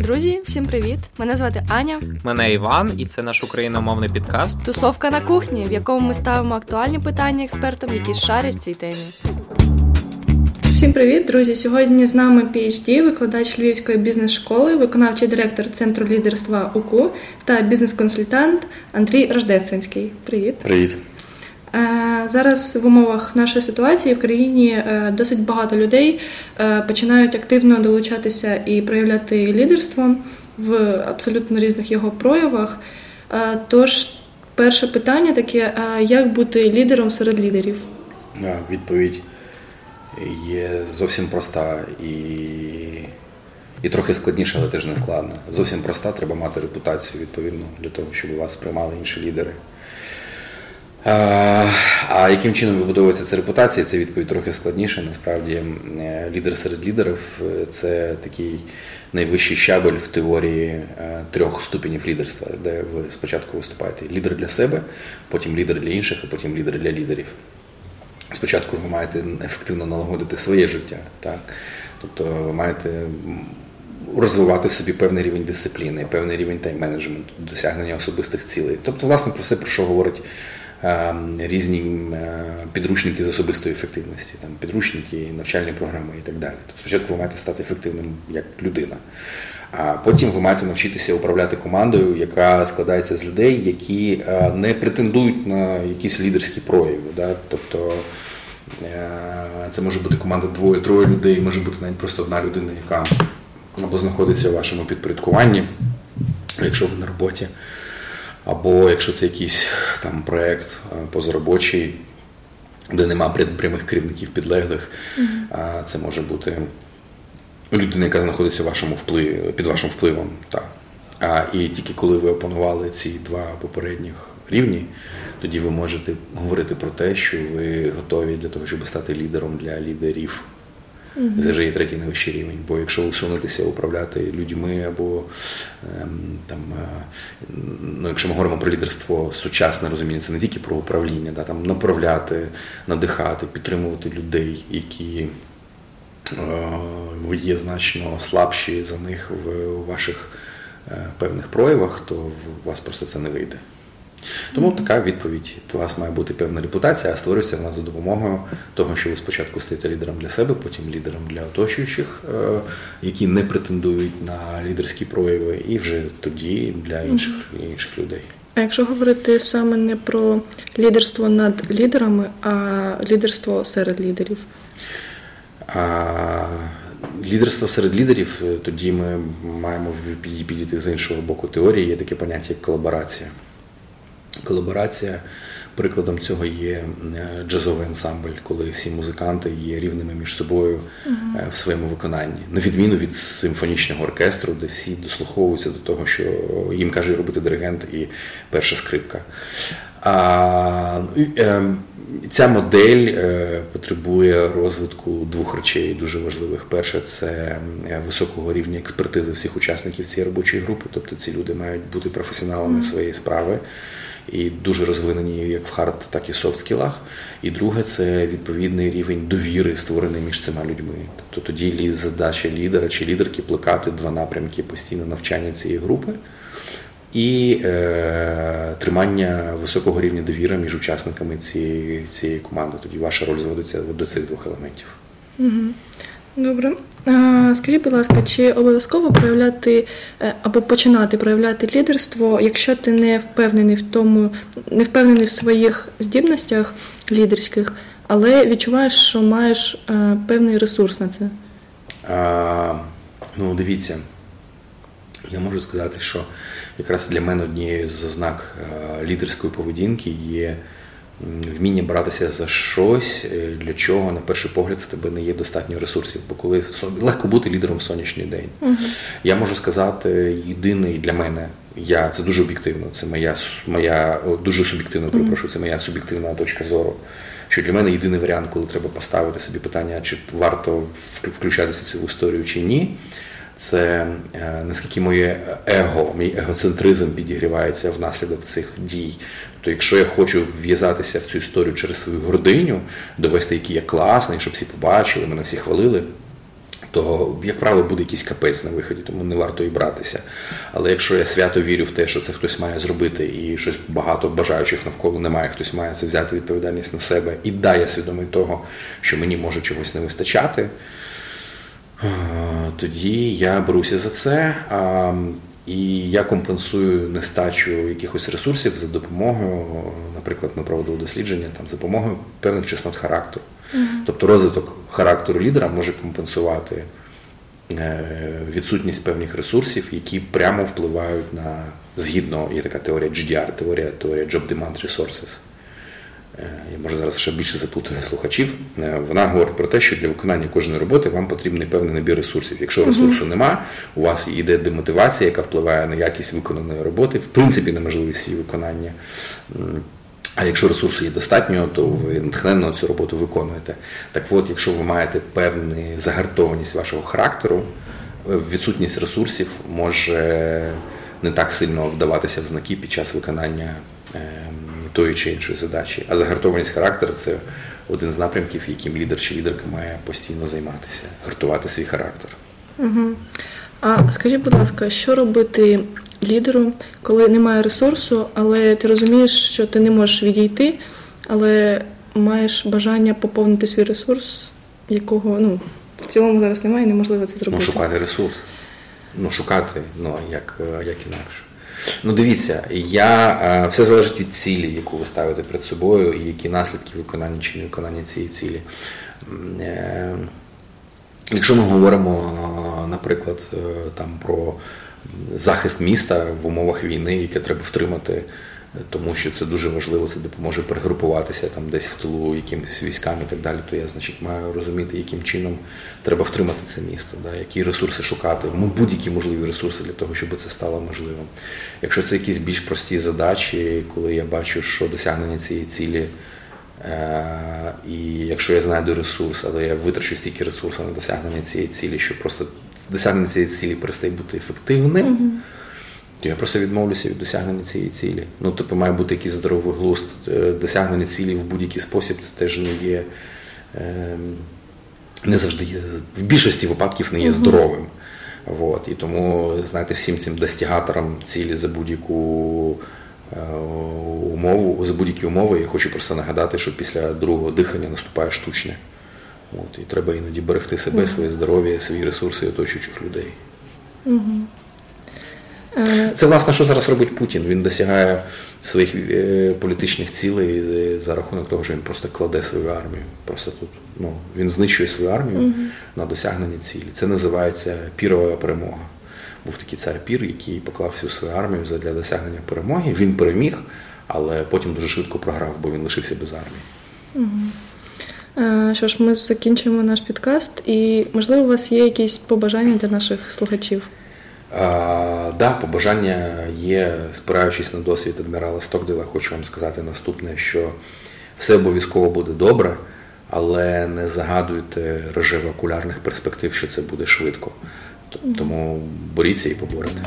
Друзі, всім привіт! Мене звати Аня. Мене Іван, і це наш україномовний підкаст. Тусовка на кухні, в якому ми ставимо актуальні питання експертам, які шарять в цій темі. Всім привіт, друзі! Сьогодні з нами PhD, викладач Львівської бізнес-школи, виконавчий директор Центру лідерства УКУ та бізнес-консультант Андрій Рождественський. Привіт. Привіт. Е, зараз в умовах нашої ситуації в країні е, досить багато людей е, починають активно долучатися і проявляти лідерство в абсолютно різних його проявах. Тож, перше питання таке: як бути лідером серед лідерів? Відповідь є зовсім проста і і трохи складніша, але теж не складна. Зовсім проста, треба мати репутацію відповідно для того, щоб вас приймали інші лідери. А яким чином вибудовується ця репутація? Це відповідь трохи складніше. Насправді, е, лідер серед лідерів е, це такий найвищий щабель в теорії е, трьох ступенів лідерства, де ви спочатку виступаєте лідер для себе, потім лідер для інших, а потім лідер для лідерів. Спочатку ви маєте ефективно налагодити своє життя, так? тобто ви маєте розвивати в собі певний рівень дисципліни, певний рівень тайм-менеджменту, досягнення особистих цілей. Тобто, власне, про все, про що говорить різні е, підручники з особистої ефективності, там підручники, навчальні програми і так далі. Тобто спочатку ви маєте стати ефективним як людина, а потім ви маєте навчитися управляти командою, яка складається з людей, які е, не претендують на якісь лідерські прояви. Да? Тобто е, це може бути команда двоє-троє людей, може бути навіть просто одна людина, яка або знаходиться у вашому підпорядкуванні, якщо ви на роботі. Або якщо це якийсь там проєкт е, позаробочий, де нема прямих керівників підлеглих, mm-hmm. це може бути людина, яка знаходиться у вашому впливі, під вашим впливом. Так. А, І тільки коли ви опанували ці два попередніх рівні, тоді ви можете говорити про те, що ви готові для того, щоб стати лідером для лідерів. Це є третій найвищий рівень. Бо якщо усунутися управляти людьми, або ем, там, е, ну, якщо ми говоримо про лідерство сучасне розуміння, це не тільки про управління, да, там направляти, надихати, підтримувати людей, які е, є значно слабші за них в ваших е, певних проявах, то у вас просто це не вийде. Тому така відповідь у вас має бути певна репутація, а створюється вона за допомогою того, що ви спочатку стаєте лідером для себе, потім лідером для оточуючих, е, які не претендують на лідерські прояви, і вже тоді для інших, інших людей. А якщо говорити саме не про лідерство над лідерами, а лідерство серед лідерів? А, Лідерство серед лідерів, е, тоді ми маємо підійти з іншого боку теорії, є таке поняття як колаборація колаборація. Прикладом цього є е, джазовий ансамбль, коли всі музиканти є рівними між собою uh-huh. в своєму виконанні, на відміну від симфонічного оркестру, де всі дослуховуються до того, що їм каже робити диригент і перша скрипка. А, е, Ця модель потребує розвитку двох речей дуже важливих. Перше це високого рівня експертизи всіх учасників цієї робочої групи, тобто ці люди мають бути професіоналами своєї справи і дуже розвинені як в хард, так і софт-скілах. І друге, це відповідний рівень довіри, створений між цими людьми. Тобто тоді задача лідера чи лідерки плекати два напрямки постійно навчання цієї групи. І е, тримання високого рівня довіри між учасниками цієї цієї команди. Тоді ваша роль зводиться до цих двох елементів. Угу. Добре. Скажіть, будь ласка, чи обов'язково проявляти е, або починати проявляти лідерство, якщо ти не впевнений в тому, не впевнений в своїх здібностях лідерських, але відчуваєш, що маєш е, певний ресурс на це? А, Ну, дивіться, я можу сказати, що якраз для мене однією з ознак е, лідерської поведінки є вміння братися за щось, е, для чого, на перший погляд, в тебе не є достатньо ресурсів. Бо коли легко бути лідером в сонячний день, uh я можу сказати, єдиний для мене, я це дуже об'єктивно, це моя моя дуже суб'єктивно, перепрошую, це моя суб'єктивна точка зору. Що для мене єдиний варіант, коли треба поставити собі питання, чи варто включатися в цю історію чи ні це е, наскільки моє его, мій егоцентризм підігрівається внаслідок цих дій. Тобто, якщо я хочу в'язатися в цю історію через свою гординю, довести, який я класний, щоб всі побачили, мене всі хвалили. то, як правило, буде якийсь капець на виході, тому не варто і братися. Але якщо я свято вірю в те, що це хтось має зробити, і щось багато бажаючих навколо немає, хтось має це взяти відповідальність на себе, і да, я свідомий того, що мені може чогось не вистачати, тоді я беруся за це. І я компенсую нестачу якихось ресурсів за допомогою, наприклад, ми проводили дослідження там за допомогою певних чеснот характеру. Uh-huh. Тобто розвиток характеру лідера може компенсувати е, відсутність певних ресурсів, які прямо впливають на згідно, є така теорія GDR, теорія теорія Job Demand Resources. Е, я може зараз ще більше заплутаю слухачів. Е, вона говорить про те, що для виконання кожної роботи вам потрібний певний набір ресурсів. Якщо ресурсу нема, у вас йде демотивація, яка впливає на якість виконаної роботи, в принципі, на можливість її виконання. А якщо ресурсу є достатньо, то ви натхненно цю роботу виконуєте. Так от, якщо ви маєте певну загартованість вашого характеру, е, відсутність ресурсів може не так сильно вдаватися в знаки під час виконання ем, тої чи іншої задачі. А загартованість характеру це один з напрямків, яким лідер чи лідерка має постійно займатися, гартувати свій характер. Угу. А скажіть, будь ласка, що робити лідеру, коли немає ресурсу, але ти розумієш, що ти не можеш відійти, але маєш бажання поповнити свій ресурс, якого ну, в цілому зараз немає, і неможливо це зробити. Ну, шукати ресурс. Ну, шукати, ну як, як інакше. Ну, дивіться, я все залежить від цілі, яку ви ставите перед собою, і які наслідки виконання чи не виконання цієї цілі. Е, якщо ми говоримо, наприклад, е, там про захист міста в умовах війни, яке треба втримати тому що це дуже важливо, це допоможе перегрупуватися там десь в тилу якимось військам і так далі, то я, значить, маю розуміти, яким чином треба втримати це місто, да, які ресурси шукати, ну будь-які можливі ресурси для того, щоб це стало можливим. Якщо це якісь більш прості задачі, коли я бачу, що досягнення цієї цілі. Е, і якщо я знайду ресурс, але я витрачу стільки ресурсів на досягнення цієї цілі, що просто досягнення цієї цілі перестає бути ефективним, mm-hmm то я просто відмовлюся від досягнення цієї цілі. Ну, тобто має бути якийсь здоровий глузд. Е, досягнення цілі в будь-який спосіб це теж не є, ем, не завжди є, в більшості випадків не є здоровим. От. І тому, знаєте, всім цим достигаторам цілі за будь-яку е, умову, за будь-які умови, я хочу просто нагадати, що після другого дихання наступає штучне. От. І треба іноді берегти себе, своє здоров'я, свої ресурси і оточуючих людей. Угу. Е, Це власне, що зараз робить Путін. Він досягає своїх е, політичних цілей е, за рахунок того, що він просто кладе свою армію. Просто тут ну він знищує свою армію угу. на досягнення цілі. Це називається пірова перемога. Був такий цар Пір, який поклав всю свою армію для досягнення перемоги. Він переміг, але потім дуже швидко програв, бо він лишився без армії. Угу. Що ж, ми закінчуємо наш підкаст, і можливо, у вас є якісь побажання для наших слухачів. Да, побажання є, спираючись на досвід адмірала Стокділа, хочу вам сказати наступне, що все обов'язково буде добре, але не загадуйте рожево-окулярних перспектив, що це буде швидко. Тому боріться і поборете.